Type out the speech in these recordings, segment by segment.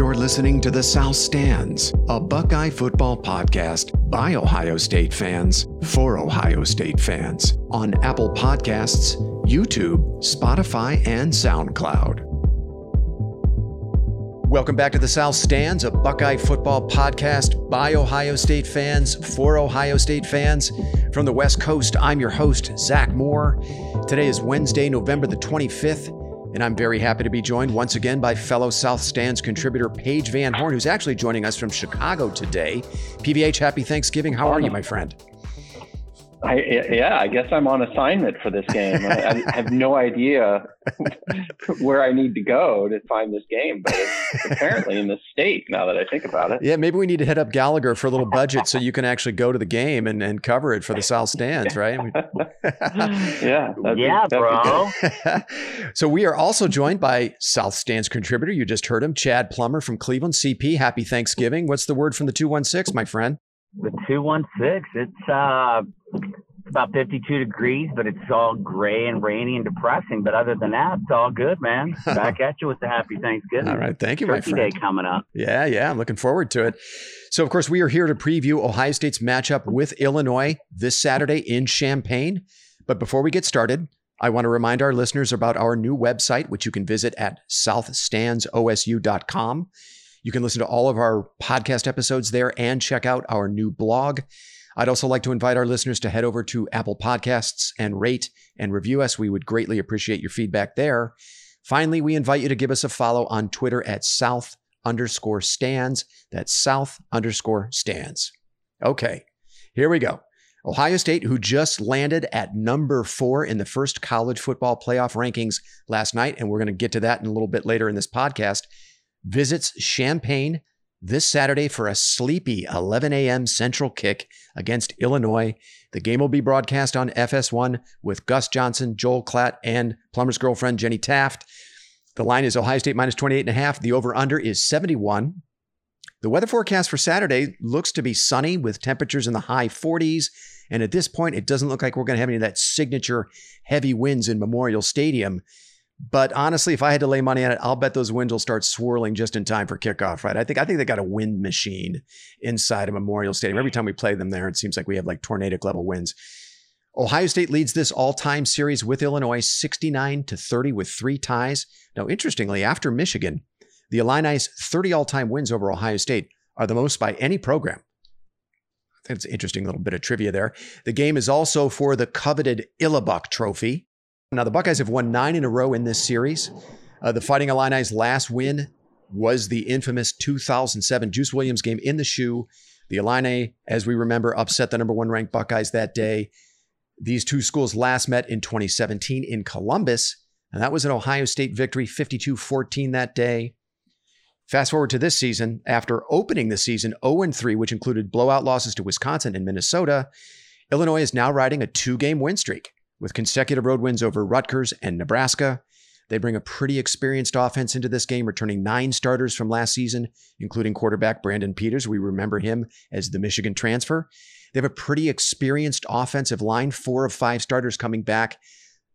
You're listening to The South Stands, a Buckeye football podcast by Ohio State fans for Ohio State fans on Apple Podcasts, YouTube, Spotify, and SoundCloud. Welcome back to The South Stands, a Buckeye football podcast by Ohio State fans for Ohio State fans. From the West Coast, I'm your host, Zach Moore. Today is Wednesday, November the 25th. And I'm very happy to be joined once again by fellow South Stands contributor Paige Van Horn, who's actually joining us from Chicago today. PVH, happy Thanksgiving. How are you, my friend? I, yeah, I guess I'm on assignment for this game. I, I, have no idea where I need to go to find this game, but it's apparently in the state now that I think about it. Yeah, maybe we need to hit up Gallagher for a little budget so you can actually go to the game and, and cover it for the South Stands, right? yeah. Yeah, be, bro. so we are also joined by South Stands contributor. You just heard him, Chad Plummer from Cleveland. CP, happy Thanksgiving. What's the word from the 216, my friend? The 216. It's uh about 52 degrees, but it's all gray and rainy and depressing. But other than that, it's all good, man. Back at you with the happy Thanksgiving. all right. Thank you, Turkey my friend. Day coming up. Yeah, yeah. I'm looking forward to it. So, of course, we are here to preview Ohio State's matchup with Illinois this Saturday in Champaign. But before we get started, I want to remind our listeners about our new website, which you can visit at southstandsosu.com. You can listen to all of our podcast episodes there and check out our new blog. I'd also like to invite our listeners to head over to Apple Podcasts and rate and review us. We would greatly appreciate your feedback there. Finally, we invite you to give us a follow on Twitter at South underscore stands. That's South underscore stands. Okay, here we go. Ohio State, who just landed at number four in the first college football playoff rankings last night, and we're going to get to that in a little bit later in this podcast, visits Champaign this Saturday for a sleepy 11 a.m. Central kick against Illinois. The game will be broadcast on FS1 with Gus Johnson, Joel Klatt, and Plummer's girlfriend, Jenny Taft. The line is Ohio State minus 28 and a half. The over under is 71. The weather forecast for Saturday looks to be sunny with temperatures in the high 40s. And at this point, it doesn't look like we're going to have any of that signature heavy winds in Memorial Stadium. But honestly, if I had to lay money on it, I'll bet those winds will start swirling just in time for kickoff, right? I think I think they got a wind machine inside of Memorial Stadium. Every time we play them there, it seems like we have like tornadic level winds. Ohio State leads this all-time series with Illinois 69 to 30 with three ties. Now, interestingly, after Michigan, the Illini's 30 all-time wins over Ohio State are the most by any program. That's an interesting little bit of trivia there. The game is also for the coveted Illibuck Trophy. Now, the Buckeyes have won nine in a row in this series. Uh, the Fighting Illini's last win was the infamous 2007 Juice Williams game in the shoe. The Illini, as we remember, upset the number one ranked Buckeyes that day. These two schools last met in 2017 in Columbus, and that was an Ohio State victory, 52 14 that day. Fast forward to this season, after opening the season 0 3, which included blowout losses to Wisconsin and Minnesota, Illinois is now riding a two game win streak with consecutive road wins over Rutgers and Nebraska. They bring a pretty experienced offense into this game, returning nine starters from last season, including quarterback Brandon Peters. We remember him as the Michigan transfer. They have a pretty experienced offensive line, four of five starters coming back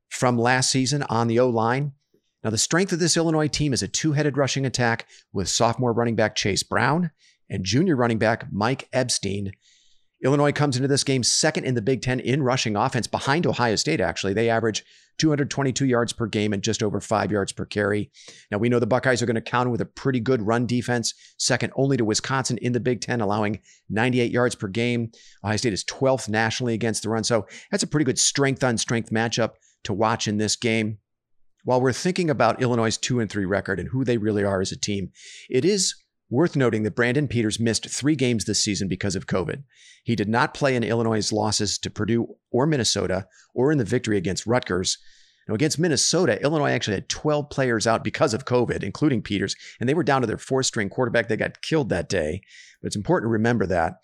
from last season on the O line. Now, the strength of this Illinois team is a two headed rushing attack with sophomore running back Chase Brown and junior running back Mike Epstein. Illinois comes into this game second in the Big Ten in rushing offense behind Ohio State, actually. They average 222 yards per game and just over five yards per carry. Now, we know the Buckeyes are going to counter with a pretty good run defense, second only to Wisconsin in the Big Ten, allowing 98 yards per game. Ohio State is 12th nationally against the run. So that's a pretty good strength on strength matchup to watch in this game. While we're thinking about Illinois' 2 and 3 record and who they really are as a team, it is Worth noting that Brandon Peters missed three games this season because of COVID. He did not play in Illinois' losses to Purdue or Minnesota or in the victory against Rutgers. Now, against Minnesota, Illinois actually had 12 players out because of COVID, including Peters, and they were down to their fourth string quarterback. They got killed that day, but it's important to remember that.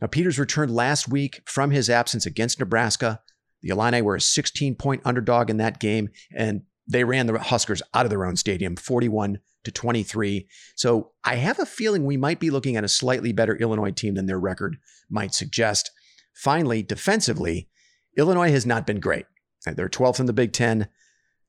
Now, Peters returned last week from his absence against Nebraska. The Illini were a 16 point underdog in that game, and they ran the Huskers out of their own stadium, 41 to 23. So I have a feeling we might be looking at a slightly better Illinois team than their record might suggest. Finally, defensively, Illinois has not been great. They're 12th in the Big Ten.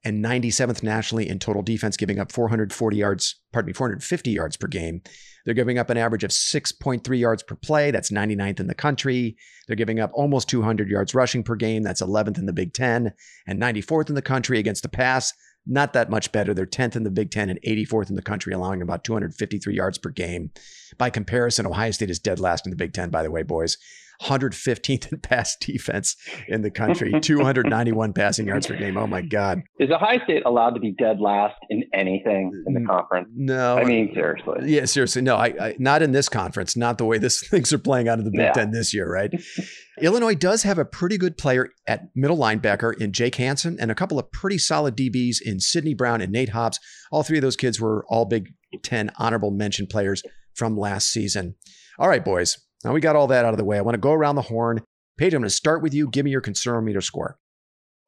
And 97th nationally in total defense, giving up 440 yards, pardon me, 450 yards per game. They're giving up an average of 6.3 yards per play. That's 99th in the country. They're giving up almost 200 yards rushing per game. That's 11th in the Big Ten and 94th in the country against the pass. Not that much better. They're 10th in the Big Ten and 84th in the country, allowing about 253 yards per game. By comparison, Ohio State is dead last in the Big Ten, by the way, boys. 115th in pass defense in the country, 291 passing yards per game. Oh my God. Is Ohio State allowed to be dead last in anything in the conference? No. I mean, seriously. Yeah, seriously. No, I, I not in this conference, not the way this things are playing out of the Big Yeah. Ten this year, right? Illinois does have a pretty good player at middle linebacker in Jake Hansen and a couple of pretty solid DBs in Sydney Brown and Nate Hobbs. All three of those kids were all Big Ten honorable mention players from last season. All right, boys. Now we got all that out of the way. I want to go around the horn. Paige, I'm going to start with you. Give me your concernometer score.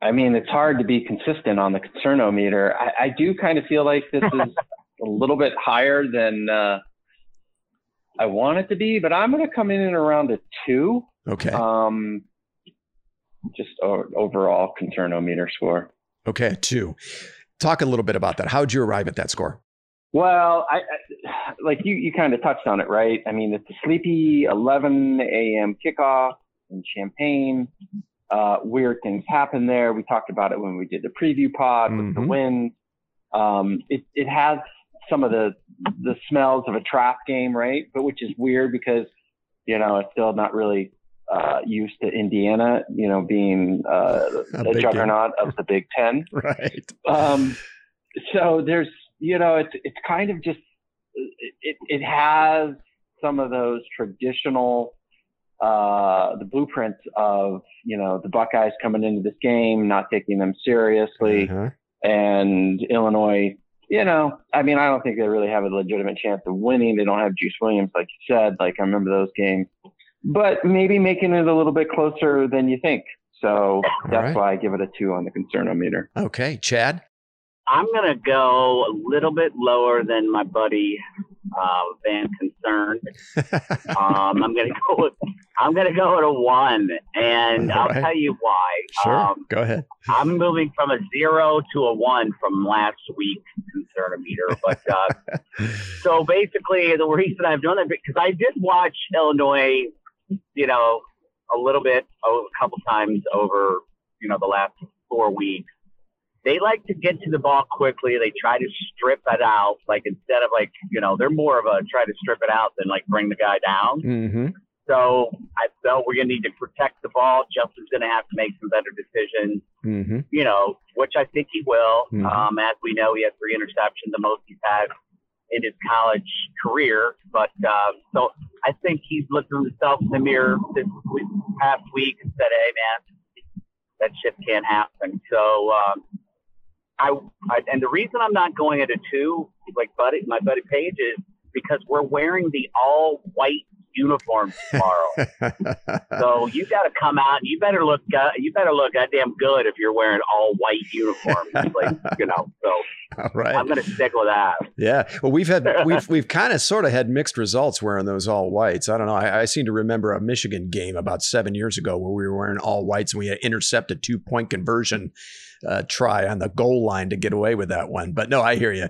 I mean, it's hard to be consistent on the concernometer. I, I do kind of feel like this is a little bit higher than uh, I want it to be, but I'm going to come in at around a two. Okay. Um, just overall concernometer score. Okay, two. Talk a little bit about that. How'd you arrive at that score? Well, I, I like you. You kind of touched on it, right? I mean, it's a sleepy 11 a.m. kickoff in Champaign. Uh, weird things happen there. We talked about it when we did the preview pod with the Mhm. wind. Um, it it has some of the the smells of a trap game, right? But which is weird because you know it's still not really uh, used to Indiana, you know, being uh, A a, game. juggernaut of the Big Ten Right. um, so there's you know it's it's kind of just it it has some of those traditional uh the blueprints of you know the Buckeyes coming into this game not taking them seriously. Uh-huh. and Illinois you know I mean I don't think they really have a legitimate chance of winning. They don't have Juice Williams like you said. Like I remember those games. But maybe making it a little bit closer than you think. So that's right. why I give it a 2 on the concernometer Okay, Chad. I'm gonna go a little bit lower than my buddy uh, Van Concern. Um, I'm gonna go. With, I'm gonna go with a one, and All I'll right. tell you why. sure. Um, Go ahead. I'm moving from a zero to a one from last week's concernometer. But uh, so basically, the reason I've done it because I did watch Illinois, you know, a little bit, oh, a couple times over, you know, the last four weeks. They like to get to the ball quickly. They try to strip it out, like instead of like, you know, they're more of a try to strip it out than like bring the guy down. Mm-hmm. So I felt we're gonna need to protect the ball. Justin's gonna have to make some better decisions Mm-hmm. you know, which I think he will. Mhm. Um, as we know, he has three interceptions, the most he's had in his college career. But uh, so I think he's looked at himself in the mirror this week, past week and said, "Hey, man, that shit can't happen." So um, I, I and the reason I'm not going at a two, like buddy, my buddy Paige, is because we're wearing the all white uniforms tomorrow. So you got to come out. and You better look. Uh, you better look goddamn good if you're wearing all white uniforms. like you know. So All right. I'm gonna stick with that. Yeah. Well, we've had we've we've kind of sort of had mixed results wearing those all whites. I don't know. I, I seem to remember a Michigan game about seven years ago where we were wearing all whites and we had intercepted two point conversion uh, try on the goal line to get away with that one. But no, I hear you.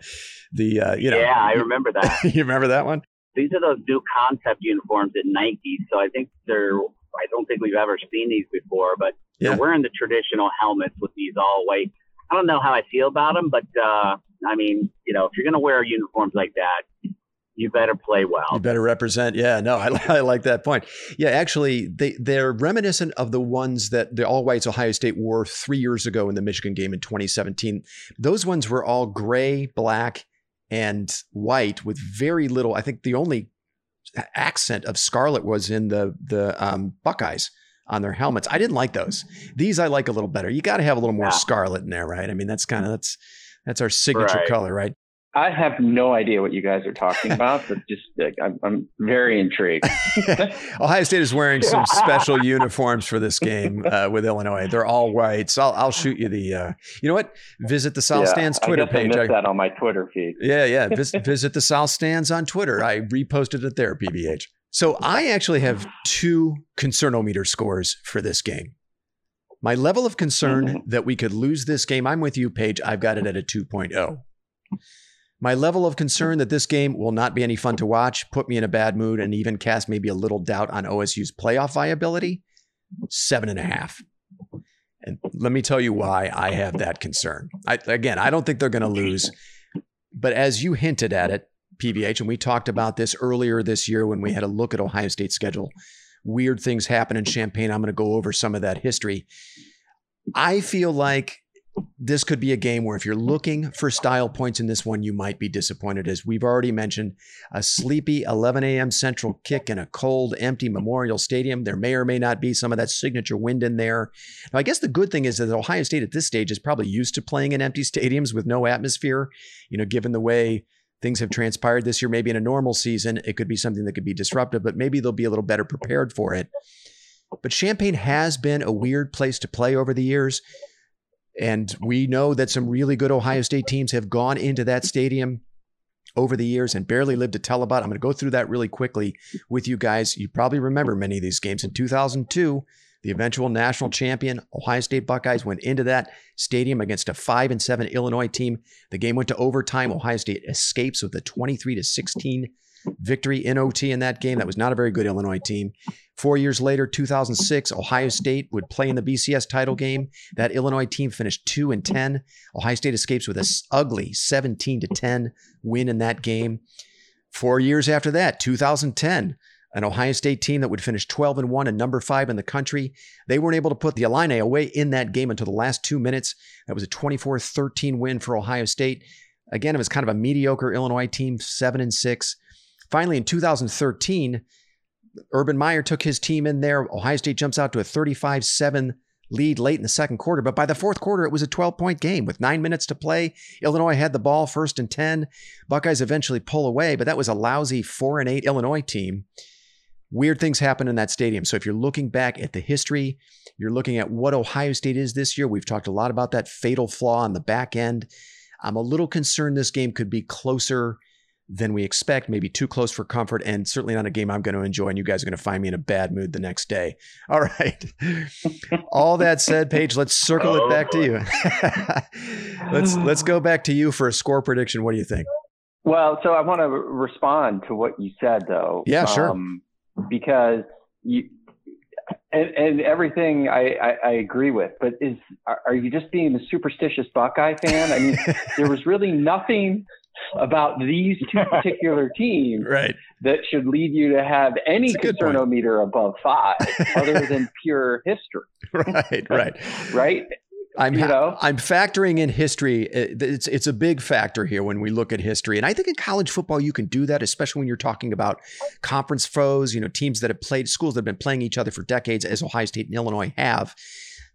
The uh, you know, yeah, I remember that. you remember that one? These are those new concept uniforms at Nike. So I think they're. I don't think we've ever seen these before, but Yeah. they're wearing the traditional helmets with these all white. I don't know how I feel about them, but uh, I mean, you know, if you're gonna wear uniforms like that, you better play well. You better represent. Yeah, no, I, I like that point. Yeah, actually, they they're reminiscent of the ones that the all whites Ohio State wore three years ago in the Michigan game in 2017. Those ones were all gray, black, and white with very little. I think the only accent of scarlet was in the the um, Buckeyes on their helmets. I didn't like those. These I like a little better. You got to have a little more Yeah. scarlet in there, right? I mean, that's kind of that's that's our signature Right. color, right? I have no idea what you guys are talking about, but just like, I'm, I'm very intrigued. Ohio State is wearing some special uniforms for this game uh, with Illinois. They're all white. So I'll, I'll shoot you the. Uh, you know what? Visit the South Yeah, Stands I Twitter I page. missed that on my Twitter feed. yeah, yeah. Vis- visit the South Stands on Twitter. I reposted it there, PVH. So I actually have two concernometer scores for this game. My level of concern mm-hmm. that we could lose this game, I'm with you, Paige. I've got it at a 2.0. My level of concern that this game will not be any fun to watch, put me in a bad mood, and even cast maybe a little doubt on OSU's playoff viability, seven and a half. And let me tell you why I have that concern. I, again, I don't think they're going to lose. But as you hinted at it, PVH, and we talked about this earlier this year when we had a look at Ohio State's schedule, weird things happen in Champaign. I'm going to go over some of that history. I feel like this could be a game where if you're looking for style points in this one, you might be disappointed. As we've already mentioned, a sleepy 11 a.m. central kick in a cold, empty Memorial Stadium. There may or may not be some of that signature wind in there. Now, I guess the good thing is that Ohio State at this stage is probably used to playing in empty stadiums with no atmosphere, you know, given the way things have transpired this year. Maybe in a normal season, it could be something that could be disruptive, but maybe they'll be a little better prepared for it. But Champaign has been a weird place to play over the years. And we know that some really good Ohio State teams have gone into that stadium over the years and barely lived to tell about. I'm going to go through that really quickly with you guys. You probably remember many of these games. In 2002, the eventual national champion Ohio State Buckeyes went into that stadium against a 5 and 7 Illinois team. The game went to overtime. Ohio State escapes with a 23 to 16 victory in OT in that game. That was not a very good Illinois team. Four years later, 2006, Ohio State would play in the BCS title game. That Illinois team finished 2 and 10. Ohio State escapes with a ugly 17 to 10 win in that game. Four years after that, 2010, an Ohio State team that would finish 12 and 1 and number 5 in the country. They weren't able to put the Illini away in that game until the last 2 minutes. That was a 24-13 win for Ohio State. Again, it was kind of a mediocre Illinois team, 7 and 6. Finally, in 2013, Urban Meyer took his team in there. Ohio State jumps out to a 35 7 lead late in the second quarter. But by the fourth quarter, it was a 12 point game with nine minutes to play. Illinois had the ball first and 10. Buckeyes eventually pull away, but that was a lousy 4 and 8 Illinois team. Weird things happen in that stadium. So if you're looking back at the history, you're looking at what Ohio State is this year. We've talked a lot about that fatal flaw on the back end. I'm a little concerned this game could be closer than we expect, maybe too close for comfort, and certainly not a game I'm going to enjoy. And you guys are going to find me in a bad mood the next day. All right. All that said, Paige, let's circle oh, it back boy. to you. let's let's go back to you for a score prediction. What do you think? Well, so I want to respond to what you said, though. Yeah, sure. Um, because you and, and everything I, I, I, agree with, but is are, are you just being a superstitious Buckeye fan? I mean, there was really nothing about these two particular teams right. that should lead you to have any concernometer above five, other than pure history. Right, right, right. I'm you know? I'm factoring in history. Uh, it's it's a big factor here when we look at history, and I think in college football you can do that, especially when you're talking about conference foes. You know, teams that have played schools that have been playing each other for decades, as Ohio State and Illinois have.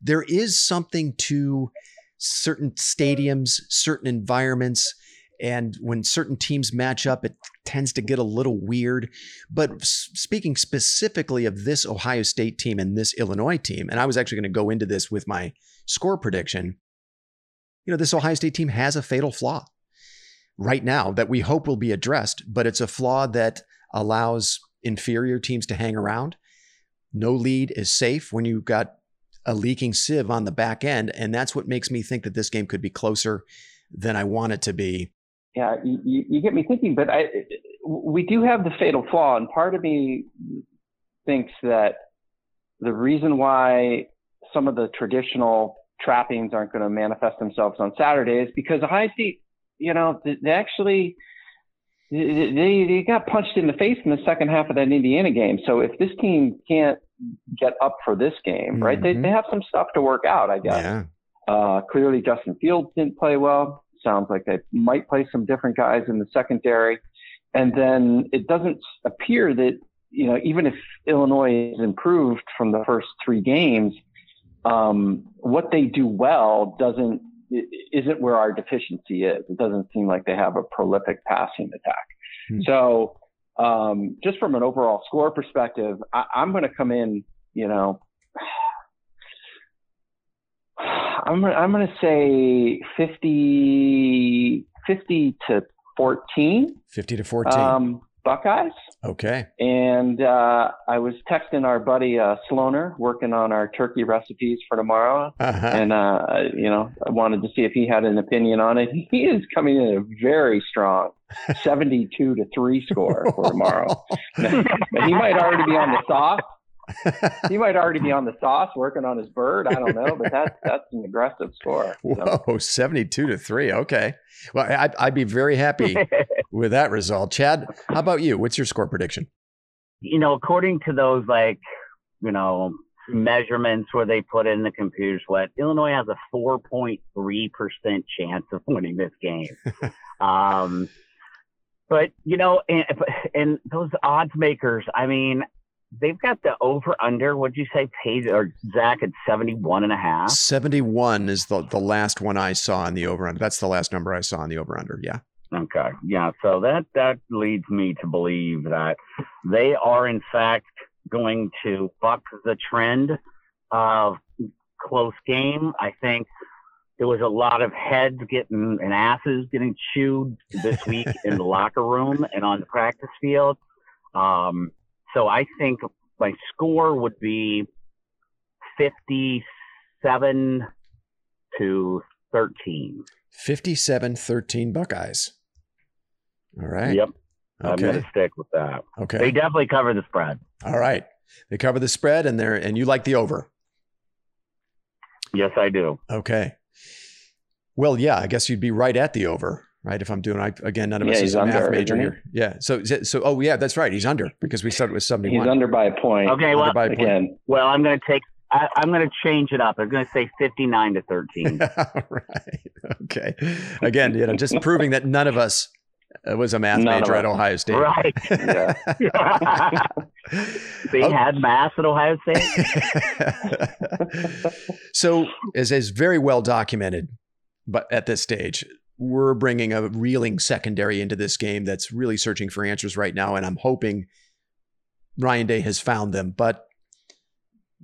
There is something to certain stadiums, certain environments and when certain teams match up, it tends to get a little weird. But speaking specifically of this Ohio State team and this Illinois team, and I was actually going to go into this with my score prediction, you know, this Ohio State team has a fatal flaw right now that we hope will be addressed, but it's a flaw that allows inferior teams to hang around. No lead is safe when you've got a leaking sieve on the back end. And that's what makes me think that this game could be closer than I want it to be yeah, you, you get me thinking, but I, we do have the fatal flaw, and part of me thinks that the reason why some of the traditional trappings aren't going to manifest themselves on Saturday is because the high seat, you know, they actually they they got punched in the face in the second half of that Indiana game. So if this team can't get up for this game, mm-hmm. right, they they have some stuff to work out, I guess. Yeah. Uh, clearly, Justin Fields didn't play well sounds like they might play some different guys in the secondary. And then it doesn't appear that, you know, even if Illinois is improved from the first three games, um, what they do well doesn't isn't where our deficiency is. It doesn't seem like they have a prolific passing attack. Hmm. So um, just from an overall score perspective, I, I'm going to come in, you know, I'm I'm going to say 50, 50 to 14. 50 to 14. Um, Buckeyes. Okay. And uh, I was texting our buddy uh, Sloaner, working on our turkey recipes for tomorrow. Uh-huh. And, uh, you know, I wanted to see if he had an opinion on it. He is coming in a very strong 72 to 3 score for tomorrow. He might already be on the sauce. He might already be on the sauce working on his bird. I don't know, but that's that's an aggressive score. So. Whoa, 72 to 3. Okay. Well, I'd, I'd be very happy with that result. Chad, how about you? What's your score prediction? you know, according to those like, you know, measurements where they put in the computers, what Illinois has a 4.3% chance of winning this game. um, but you know, and, and those odds makers, I mean, they've got the over under. What'd you say, Paige or Zach at 71 and a half? 71 is the, the last one I saw in the over under. That's the last number I saw in the over under. Yeah. Okay. Yeah. So that that leads me to believe that they are in fact going to buck the trend of close game. I think there was a lot of heads getting and asses getting chewed this week in the locker room and on the practice field. Um, so I think my score would be fifty-seven to thirteen. 57 13 Buckeyes. All right. Yep. Okay. I'm going to stick with that. Okay. They definitely cover the spread. All right. They cover the spread and they're and you like the over. Yes, I do. Okay. Well, yeah, I guess you'd be right at the over, right? If I'm doing I, again, none of us is he's a math major here. Yeah. So so oh yeah, that's right. He's under because we started with 71. He's under by a point. Okay, well, by point. Again, well, I'm going to take. I, I'm going to change it up. I'm going to say 59 to 13. All right. Okay. Again, you know, just proving that none of us uh, was a math None major at. Ohio State. right. Yeah. they Oh. had math at Ohio State. so, as is very well documented, but at this stage, we're bringing a reeling secondary into this game that's really searching for answers right now, and I'm hoping Ryan Day has found them. But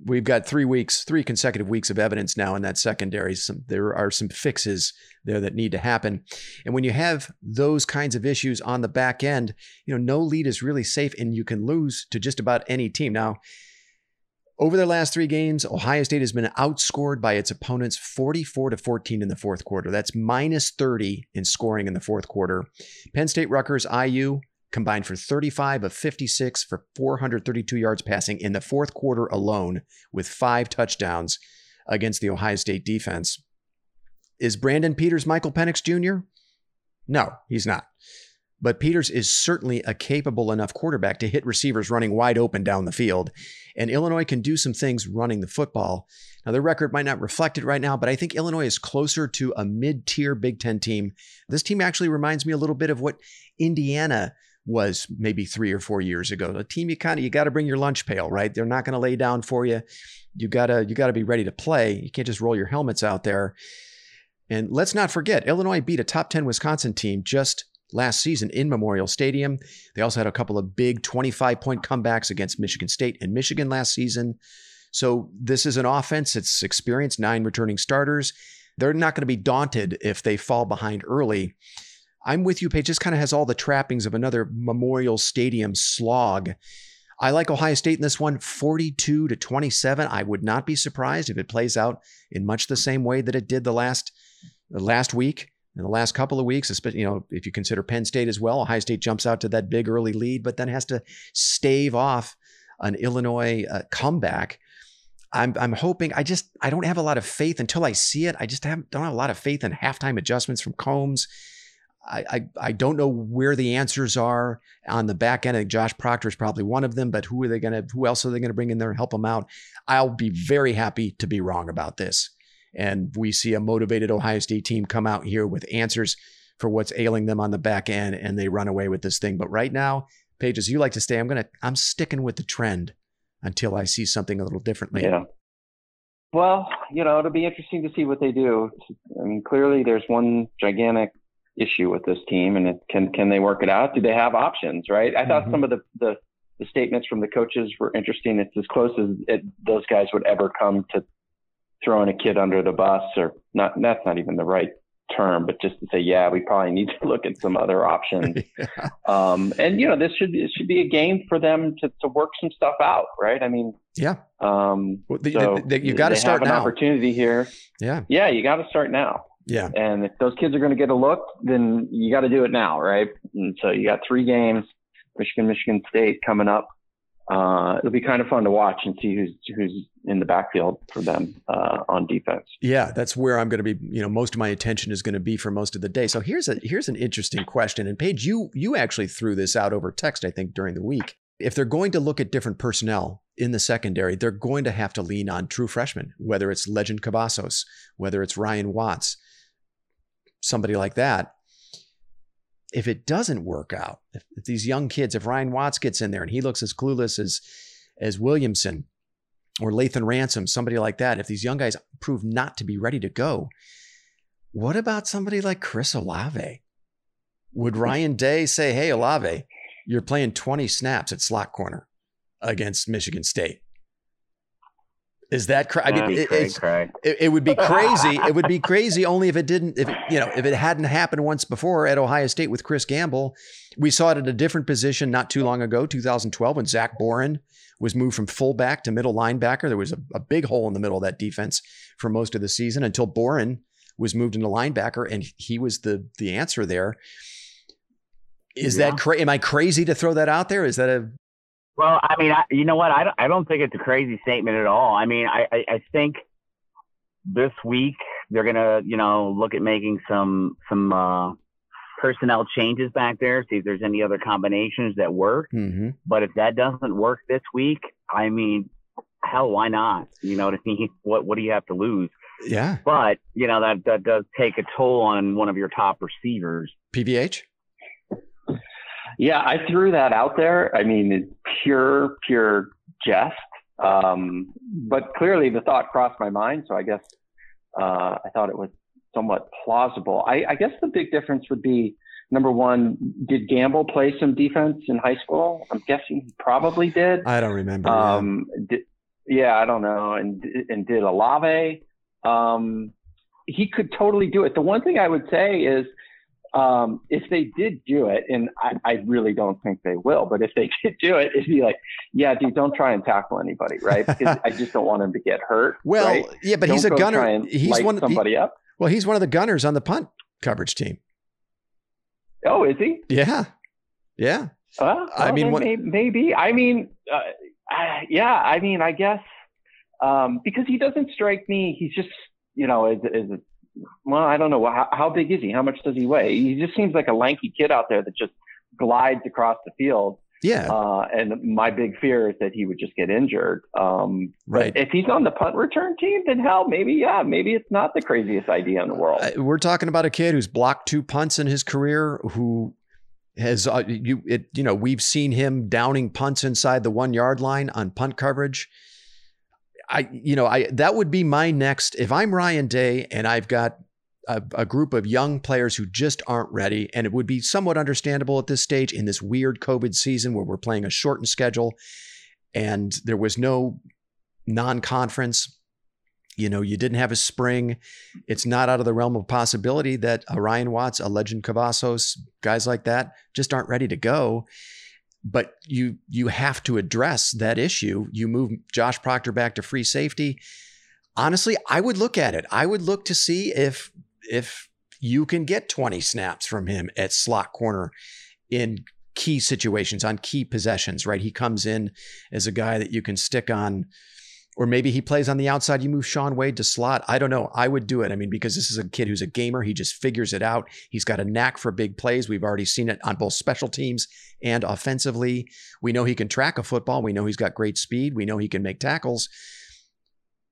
we've got three weeks, three consecutive weeks of evidence now in that secondary. Some there are some fixes there that need to happen, and when you have those kinds of issues on the back end, you know, no lead is really safe, and you can lose to just about any team now. Over their last three games, Ohio State has been outscored by its opponents 44 to 14 in the fourth quarter. That's minus 30 in scoring in the fourth quarter. Penn State, Rutgers, IU combined for 35 of 56 for 432 yards passing in the fourth quarter alone, with five touchdowns against the Ohio State defense. Is Brandon Peters Michael Penix Jr.? No, he's not. But Peters is certainly a capable enough quarterback to hit receivers running wide open down the field. And Illinois can do some things running the football. Now, their record might not reflect it right now, but I think Illinois is closer to a mid tier Big Ten team. This team actually reminds me a little bit of what Indiana was maybe three or four years ago. A team you kind of you got to bring your lunch pail, right? They're not going to lay down for you. You gotta you gotta be ready to play. You can't just roll your helmets out there. And let's not forget, Illinois beat a top 10 Wisconsin team just last season in Memorial Stadium. They also had a couple of big 25 point comebacks against Michigan State and Michigan last season. So this is an offense. It's experienced, nine returning starters. They're not going to be daunted if they fall behind early. I'm with you, Paige. This kind of has all the trappings of another Memorial Stadium slog. I like Ohio State in this one, 42 to 27. I would not be surprised if it plays out in much the same way that it did the last the last week in the last couple of weeks, especially, you know, if you consider Penn State as well, Ohio State jumps out to that big early lead, but then has to stave off an Illinois uh, comeback. I'm, I'm hoping, I just, I don't have a lot of faith until I see it. I just have, don't have a lot of faith in halftime adjustments from Coombs. I, I, I don't know where the answers are on the back end. I think Josh Proctor is probably one of them, but who are they going to, who else are they going to bring in there and help them out? I'll be very happy to be wrong about this and we see a motivated Ohio State team come out here with answers for what's ailing them on the back end, and they run away with this thing. But right now, Paige, as you like to say, I'm gonna I'm sticking with the trend until I see something a little differently. Yeah. Well, you know, it'll be interesting to see what they do. I mean, clearly there's one gigantic issue with this team, and it, can can they work it out? Do they have options? Right? I thought Mhm. some of the, the the statements from the coaches were interesting. It's as close as it, those guys would ever come to throwing a kid under the bus, or not. That's not even the right term, but just to say, yeah, we probably need to look at some other options. yeah. um, and you know, this should this should be a game for them to to work some stuff out, right? I mean, yeah. Um, well, the, so the, the, you got to start an now. opportunity here. Yeah. Yeah, you got to start now. Yeah. And if those kids are going to get a look, then you got to do it now, right? And so you got three games, Michigan, Michigan State coming up uh, it'll be kind of fun to watch and see who's who's in the backfield for them uh, on defense. Yeah, that's where I'm going to be. You know, most of my attention is going to be for most of the day. So here's a here's an interesting question. And Paige, you you actually threw this out over text, I think, during the week. If they're going to look at different personnel in the secondary, they're going to have to lean on true freshmen, whether it's Lejond Cavazos, whether it's Ryan Watts, somebody like that if it doesn't work out, if, if, these young kids, if Ryan Watts gets in there and he looks as clueless as as Williamson or Lathan Ransom, somebody like that, if these young guys prove not to be ready to go, what about somebody like Chris Olave? Would Ryan Day say, "Hey, Olave, you're playing 20 snaps at slot corner against Michigan State"? Is that crazy? I mean, it, it, it, would be crazy. it would be crazy only if it didn't, if it, you know, if it hadn't happened once before at Ohio State with Chris Gamble. We saw it at a different position not too long ago, 2012, when Zach Boren was moved from fullback to middle linebacker. There was a, a big hole in the middle of that defense for most of the season until Boren was moved into linebacker, and he was the the answer there. Is yeah. that crazy? Am I crazy to throw that out there? Is that a well, I mean, I, you know what? I don't, I don't think it's a crazy statement at all. I mean, I, I, I think this week they're gonna, you know, look at making some some uh, personnel changes back there, see if there's any other combinations that work. Mm-hmm. But if that doesn't work this week, I mean, hell, why not? You know what I mean? What what do you have to lose? Yeah. But you know that that does take a toll on one of your top receivers. PVH. Yeah, I threw that out there. I mean, pure, pure jest. Um, but clearly the thought crossed my mind. So I guess uh, I thought it was somewhat plausible. I, I, guess the big difference would be number one, did Gamble play some defense in high school? I'm guessing he probably did. I don't remember. Um, did, yeah, I don't know. And and did Olave? Um, he could totally do it. The one thing I would say is um, if they did do it, and I, I, really don't think they will, but if they did do it, it'd be like, yeah, dude, don't try and tackle anybody, right? Because I just don't want him to get hurt. Well, right? yeah, but don't he's a gunner. he's one somebody he, up. Well, he's one of the gunners on the punt coverage team. Oh, is he? Yeah, yeah. well, I mean, what, maybe, maybe, I mean, uh, uh, yeah. I mean, I guess um, because he doesn't strike me. He's just, you know, as, as well, I don't know. How, how big is he? How much does he weigh? He just seems like a lanky kid out there that just glides across the field. Yeah. Uh, and my big fear is that he would just get injured. Um, right. if he's on the punt return team, then hell, maybe, yeah, maybe it's not the craziest idea in the world. Uh, we're talking about a kid who's blocked two punts in his career, who has, uh, you, it, you know, we've seen him downing punts inside the one yard line on punt coverage. I, you know, I that would be my next. If I'm Ryan Day and I've got a, a, group of young players who just aren't ready, and it would be somewhat understandable at this stage in this weird COVID season where we're playing a shortened schedule, and there was no non-conference. You know, you didn't have a spring. It's not out of the realm of possibility that a Ryan Watts, a Lejond Cavazos, guys like that just aren't ready to go but you you have to address that issue. You move Josh Proctor back to free safety. Honestly, I would look at it. I would look to see if if you can get 20 snaps from him at slot corner in key situations on key possessions, right? He comes in as a guy that you can stick on or maybe he plays on the outside. You move Shaun Wade to slot. I don't know. I would do it. I mean, because this is a kid who's a gamer. He just figures it out. He's got a knack for big plays. We've already seen it on both special teams and offensively. We know he can track a football. We know he's got great speed. We know he can make tackles.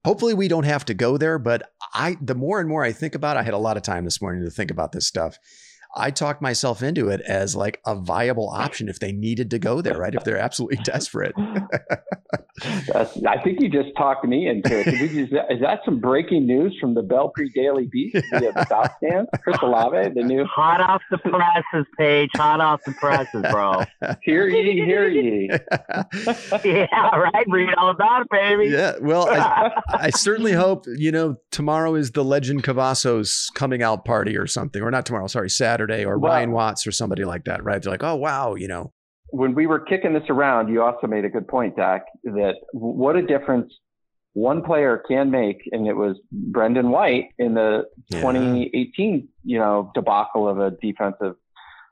Hopefully, we don't have to go there. But I, the more and more I think about, it, I had a lot of time this morning to think about this stuff. I talked myself into it as like a viable option if they needed to go there, right? If they're absolutely desperate. That's, I think you just talked me into it. Is that, is that some breaking news from the Belpre Daily Beast via the South Stand? Chris Olave, the new hot off the presses page, hot off the presses, bro. hear ye, hear ye. yeah, right. Read all about it, baby. Yeah. Well, I, I certainly hope you know tomorrow is the Lejond Cavazos coming out party or something, or not tomorrow. Sorry, Saturday, or well, Ryan Watts or somebody like that. Right? They're like, oh wow, you know when we were kicking this around, you also made a good point, Dak, that what a difference one player can make, and it was Brendon White in the yeah. 2018, you know, debacle of a defensive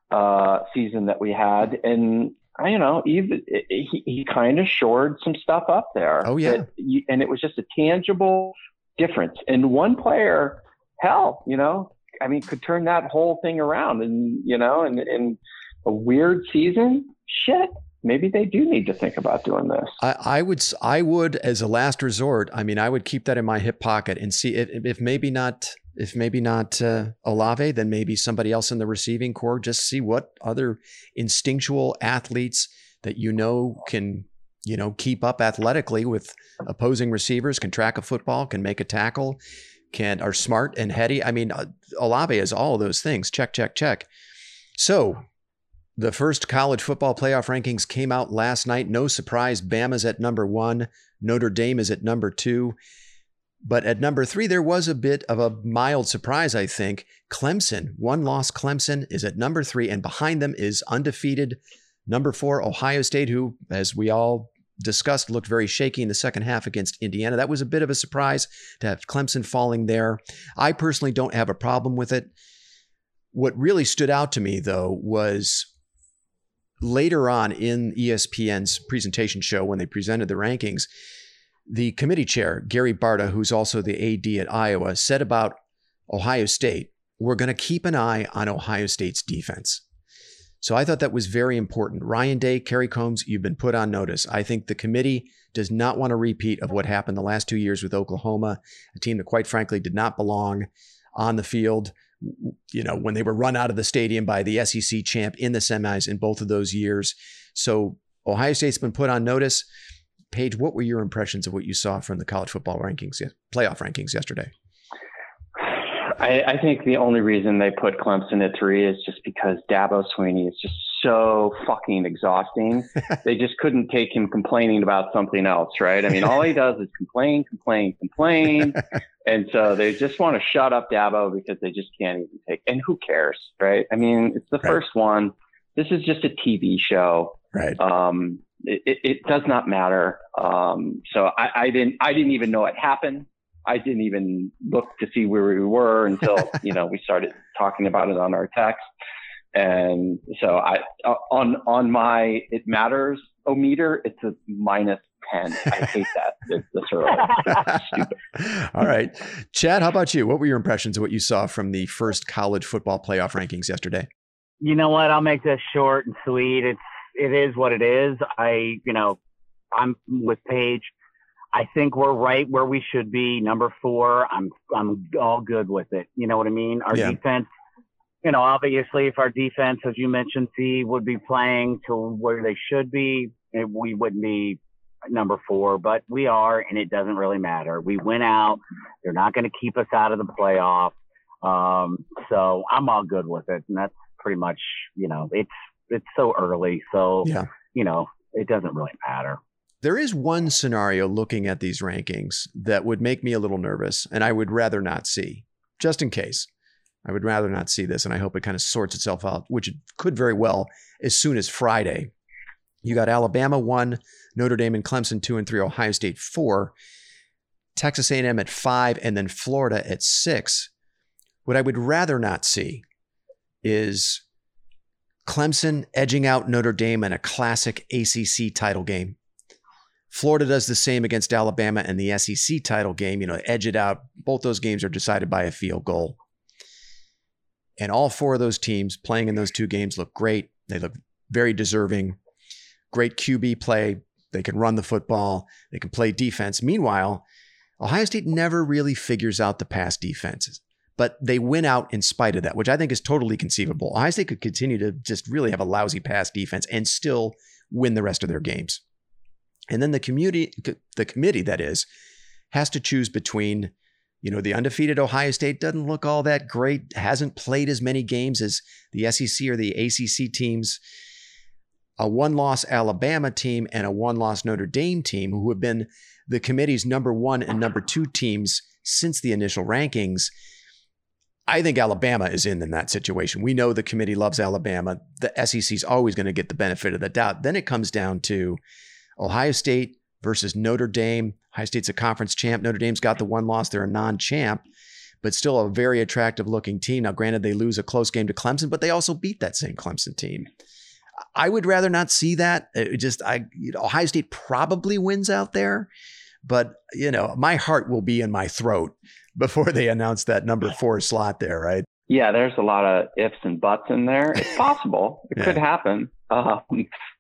uh, season that we had, and I you know, even he, he kind of shored some stuff up there. Oh yeah, you, and it was just a tangible difference. And one player, hell, you know, I mean, could turn that whole thing around, and you know, and and a weird season shit, maybe they do need to think about doing this. I, I, would, I would, as a last resort. I mean, I would keep that in my hip pocket and see if, if maybe not, if maybe not uh, Olave, then maybe somebody else in the receiving corps. Just see what other instinctual athletes that you know can, you know, keep up athletically with opposing receivers, can track a football, can make a tackle, can are smart and heady. I mean, uh, Olave is all those things. Check, check, check. So the first college football playoff rankings came out last night. No surprise, Bama's at number one, Notre Dame is at number two. But at number three, there was a bit of a mild surprise, I think. Clemson, one loss Clemson, is at number three, and behind them is undefeated number four, Ohio State, who, as we all discussed, looked very shaky in the second half against Indiana. That was a bit of a surprise to have Clemson falling there. I personally don't have a problem with it. What really stood out to me, though, was later on in ESPN's presentation show, when they presented the rankings, the committee chair, Gary Barta, who's also the AD at Iowa, said about Ohio State, we're going to keep an eye on Ohio State's defense. So I thought that was very important. Ryan Day, Kerry Coombs, you've been put on notice. I think the committee does not want a repeat of what happened the last two years with Oklahoma, a team that quite frankly did not belong on the field you know, when they were run out of the stadium by the SEC champ in the semis in both of those years. So Ohio State's been put on notice. Paige, what were your impressions of what you saw from the college football rankings, playoff rankings yesterday? I, I think the only reason they put Clemson at three is just because Dabo Swinney is just so fucking exhausting. they just couldn't take him complaining about something else, right? I mean, all he does is complain, complain, complain. and so they just want to shut up Dabo because they just can't even take, and who cares, right? I mean, it's the right. first one. This is just a TV show. Right. Um, it, it, it does not matter. Um, so I, I didn't, I didn't even know it happened. I didn't even look to see where we were until, you know, we started talking about it on our text. And so I, on, on my, it matters o meter, it's a minus 10. I hate that this, this early. Stupid. All right. Chad, how about you? What were your impressions of what you saw from the first college football playoff rankings yesterday? You know what? I'll make this short and sweet. It's, it is what it is. I, you know, I'm with Paige. I think we're right where we should be. Number four, I'm I'm all good with it. You know what I mean? Our yeah. defense, you know, obviously, if our defense, as you mentioned, C would be playing to where they should be, it, we wouldn't be number four, but we are, and it doesn't really matter. We went out; they're not going to keep us out of the playoff. Um, so I'm all good with it, and that's pretty much, you know, it's it's so early, so yeah. you know, it doesn't really matter. There is one scenario looking at these rankings that would make me a little nervous, and I would rather not see, just in case. I would rather not see this, and I hope it kind of sorts itself out, which it could very well as soon as Friday. You got Alabama one, Notre Dame and Clemson two and three, Ohio State four, Texas A&M at five, and then Florida at six. What I would rather not see is Clemson edging out Notre Dame in a classic ACC title game. Florida does the same against Alabama in the SEC title game, you know, edge it out. Both those games are decided by a field goal. And all four of those teams playing in those two games look great. They look very deserving. Great QB play. They can run the football, they can play defense. Meanwhile, Ohio State never really figures out the pass defenses, but they win out in spite of that, which I think is totally conceivable. Ohio State could continue to just really have a lousy pass defense and still win the rest of their games. And then the community, the committee that is, has to choose between, you know, the undefeated Ohio State doesn't look all that great, hasn't played as many games as the SEC or the ACC teams, a one loss Alabama team, and a one loss Notre Dame team, who have been the committee's number one and number two teams since the initial rankings. I think Alabama is in in that situation. We know the committee loves Alabama. The SEC is always going to get the benefit of the doubt. Then it comes down to Ohio State versus Notre Dame. Ohio State's a conference champ. Notre Dame's got the one loss. They're a non-champ, but still a very attractive looking team. Now, granted, they lose a close game to Clemson, but they also beat that same Clemson team. I would rather not see that. It just I you know, Ohio State probably wins out there, but you know my heart will be in my throat before they announce that number four slot there, right? Yeah, there's a lot of ifs and buts in there. It's possible. It yeah. could happen. Um,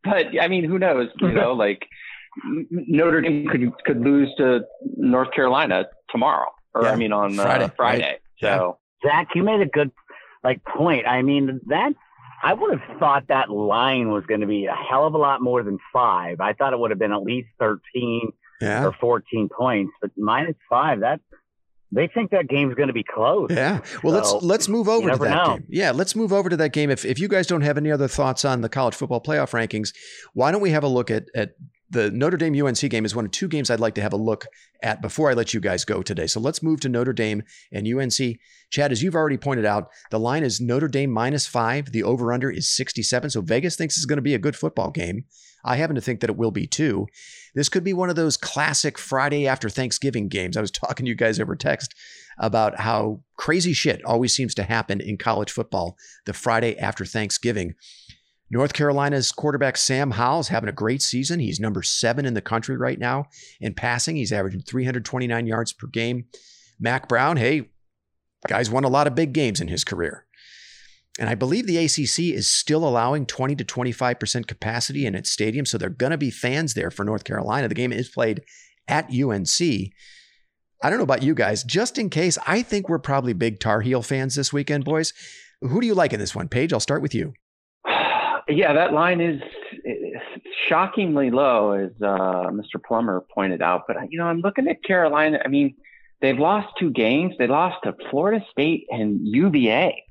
but I mean, who knows? You know, like Notre Dame could could lose to North Carolina tomorrow, or yeah. I mean on Friday. Uh, Friday. Right? So Zach, you made a good like point. I mean that I would have thought that line was going to be a hell of a lot more than five. I thought it would have been at least thirteen yeah. or fourteen points, but minus five. That they think that game's going to be close. Yeah. Well, so let's let's move over to that know. game. Yeah, let's move over to that game. If if you guys don't have any other thoughts on the college football playoff rankings, why don't we have a look at at the Notre Dame UNC game is one of two games I'd like to have a look at before I let you guys go today. So let's move to Notre Dame and UNC. Chad, as you've already pointed out, the line is Notre Dame minus five. The over under is 67. So Vegas thinks it's going to be a good football game. I happen to think that it will be too. This could be one of those classic Friday after Thanksgiving games. I was talking to you guys over text about how crazy shit always seems to happen in college football the Friday after Thanksgiving. North Carolina's quarterback Sam Howell's having a great season. He's number seven in the country right now in passing. He's averaging 329 yards per game. Mack Brown, hey, guy's won a lot of big games in his career. And I believe the ACC is still allowing 20 to 25% capacity in its stadium. So there are going to be fans there for North Carolina. The game is played at UNC. I don't know about you guys. Just in case, I think we're probably big Tar Heel fans this weekend, boys. Who do you like in this one? Paige, I'll start with you. Yeah, that line is shockingly low, as uh, Mr. Plummer pointed out. But, you know, I'm looking at Carolina. I mean, they've lost two games. They lost to Florida State and UVA.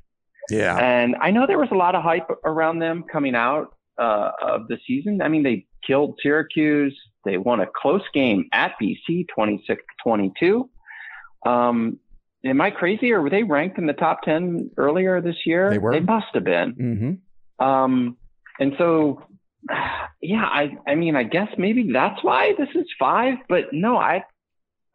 Yeah. And I know there was a lot of hype around them coming out uh, of the season. I mean, they killed Syracuse. They won a close game at BC, 26 22. Um, am I crazy or were they ranked in the top 10 earlier this year? They were. They must have been. Mm-hmm. Um, and so, yeah, I, I mean, I guess maybe that's why this is five, but no, I,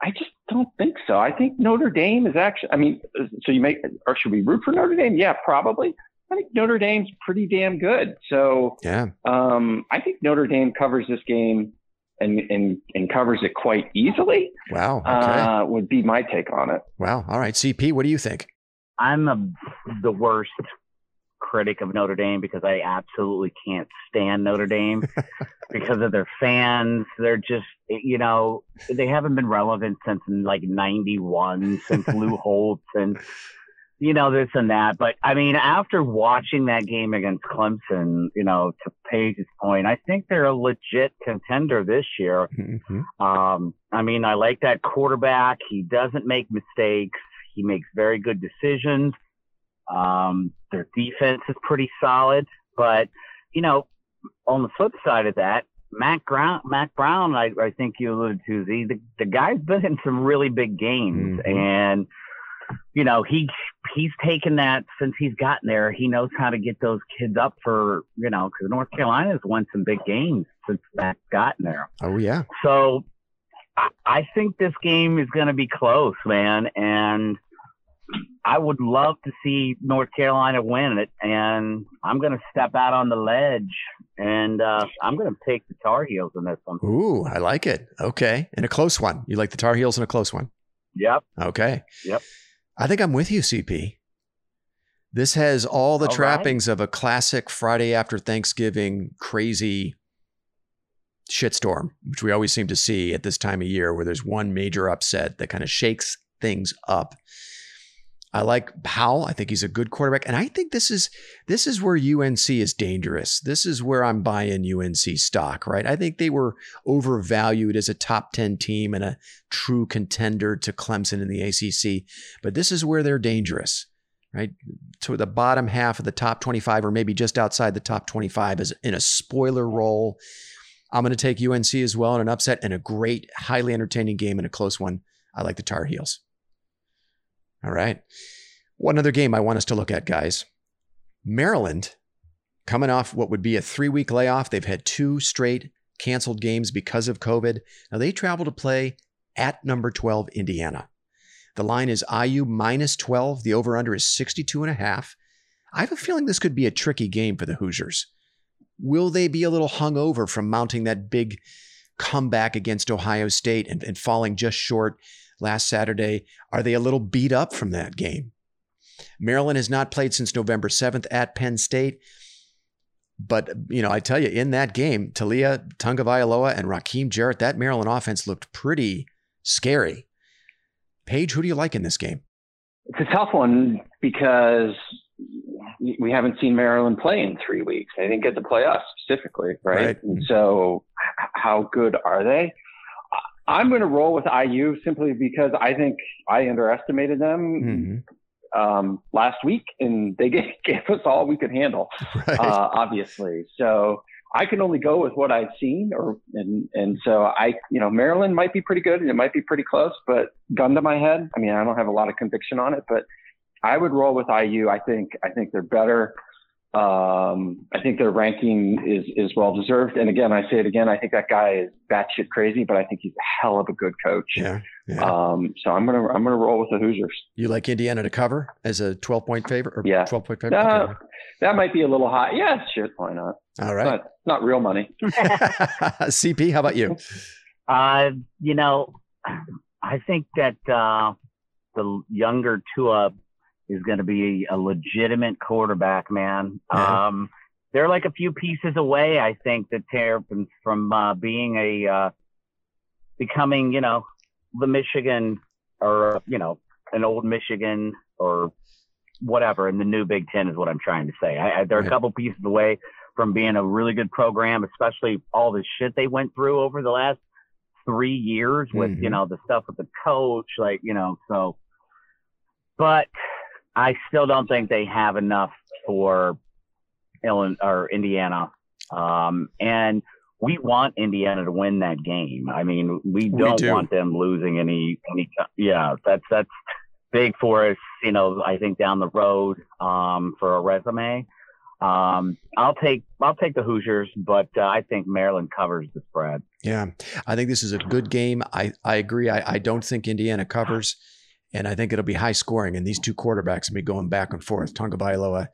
I just don't think so. I think Notre Dame is actually, I mean, so you make, or should we root for Notre Dame? Yeah, probably. I think Notre Dame's pretty damn good. So, yeah, um, I think Notre Dame covers this game and, and, and covers it quite easily. Wow. Okay. Uh, would be my take on it. Wow. All right. CP, what do you think? I'm a, the worst critic of Notre Dame because I absolutely can't stand Notre Dame because of their fans. They're just, you know, they haven't been relevant since like 91, since Lou Holtz and, you know, this and that. But I mean, after watching that game against Clemson, you know, to Paige's point, I think they're a legit contender this year. Mm-hmm. Um, I mean, I like that quarterback. He doesn't make mistakes. He makes very good decisions. Um, their defense is pretty solid, but you know, on the flip side of that, Mack Brown, Mack Brown, I, I think you alluded to the, the the guy's been in some really big games, mm-hmm. and you know he he's taken that since he's gotten there. He knows how to get those kids up for you know because North Carolina's won some big games since Mack gotten there. Oh yeah. So I, I think this game is going to be close, man, and I would love to see North Carolina win it, and I'm going to step out on the ledge, and uh, I'm going to take the Tar Heels in this one. Ooh, I like it. Okay, in a close one, you like the Tar Heels in a close one. Yep. Okay. Yep. I think I'm with you, CP. This has all the all trappings right. of a classic Friday after Thanksgiving crazy shitstorm, which we always seem to see at this time of year, where there's one major upset that kind of shakes things up. I like Howell. I think he's a good quarterback, and I think this is this is where UNC is dangerous. This is where I'm buying UNC stock. Right? I think they were overvalued as a top ten team and a true contender to Clemson in the ACC, but this is where they're dangerous. Right to the bottom half of the top 25, or maybe just outside the top 25, is in a spoiler role. I'm going to take UNC as well in an upset and a great, highly entertaining game and a close one. I like the Tar Heels. All right. One other game I want us to look at, guys. Maryland, coming off what would be a three week layoff, they've had two straight canceled games because of COVID. Now they travel to play at number 12, Indiana. The line is IU minus 12. The over under is 62 and a half. I have a feeling this could be a tricky game for the Hoosiers. Will they be a little hungover from mounting that big comeback against Ohio State and, and falling just short last Saturday. Are they a little beat up from that game? Maryland has not played since November 7th at Penn State. But, you know, I tell you, in that game, Taulia Tagovailoa and Rakim Jarrett, that Maryland offense looked pretty scary. Paige, who do you like in this game? It's a tough one because we haven't seen Maryland play in three weeks. They didn't get to play us specifically, right? right. And so, how good are they? I'm going to roll with IU simply because I think I underestimated them mm-hmm. um, last week, and they gave, gave, us all we could handle, right. uh, obviously. So I can only go with what I've seen, or and and so I, you know, Maryland might be pretty good, and it might be pretty close, but gun to my head, I mean, I don't have a lot of conviction on it, but I would roll with IU. I think I think they're better. Um, I think their ranking is is well deserved. And again, I say it again. I think that guy is batshit crazy, but I think he's a hell of a good coach. Yeah. yeah. Um, so I'm gonna I'm gonna roll with the Hoosiers. You like Indiana to cover as a 12 point favorite? Or yeah. 12 point favorite. Uh, that might be a little high. Yeah, sure. Why not? All right. Not, not real money. CP, how about you? Uh, you know, I think that uh, the younger Tua is going to be a legitimate quarterback, man. Yeah. Um, they're like a few pieces away, I think, that Terrapins from uh, being a uh, becoming, you know, the Michigan or you know an old Michigan or whatever in the new Big Ten is what I'm trying to say. I, I, they're a couple pieces away from being a really good program, especially all the shit they went through over the last three years with mm-hmm. you know the stuff with the coach, like you know. So, but I still don't think they have enough for Illinois or Indiana. Um, and we want Indiana to win that game. I mean, we don't we do. want them losing any any. Yeah, that's that's big for us. You know, I think down the road um, for a resume. Um, I'll take I'll take the Hoosiers, but uh, I think Maryland covers the spread. Yeah, I think this is a good game. I I agree. I, I don't think Indiana covers. And I think it'll be high scoring. And these two quarterbacks will be going back and forth. Tagovailoa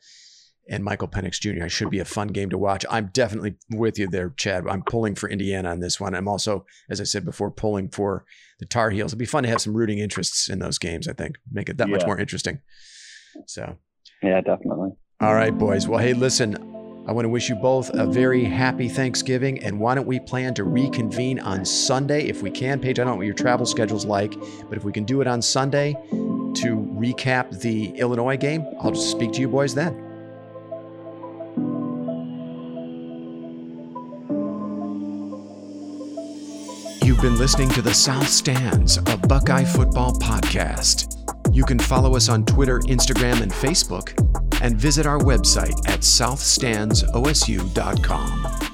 and Michael Penix Jr. I should be a fun game to watch. I'm definitely with you there, Chad. I'm pulling for Indiana on this one. I'm also, as I said before, pulling for the Tar Heels. It'd be fun to have some rooting interests in those games, I think. Make it that yeah. much more interesting. So Yeah, definitely. All right, boys. Well, hey, listen, I want to wish you both a very happy Thanksgiving. And why don't we plan to reconvene on Sunday if we can? Paige, I don't know what your travel schedule's like, but if we can do it on Sunday to recap the Illinois game, I'll just speak to you boys then. You've been listening to the South Stands, a Buckeye football podcast. You can follow us on Twitter, Instagram, and Facebook and visit our website at southstandsosu.com.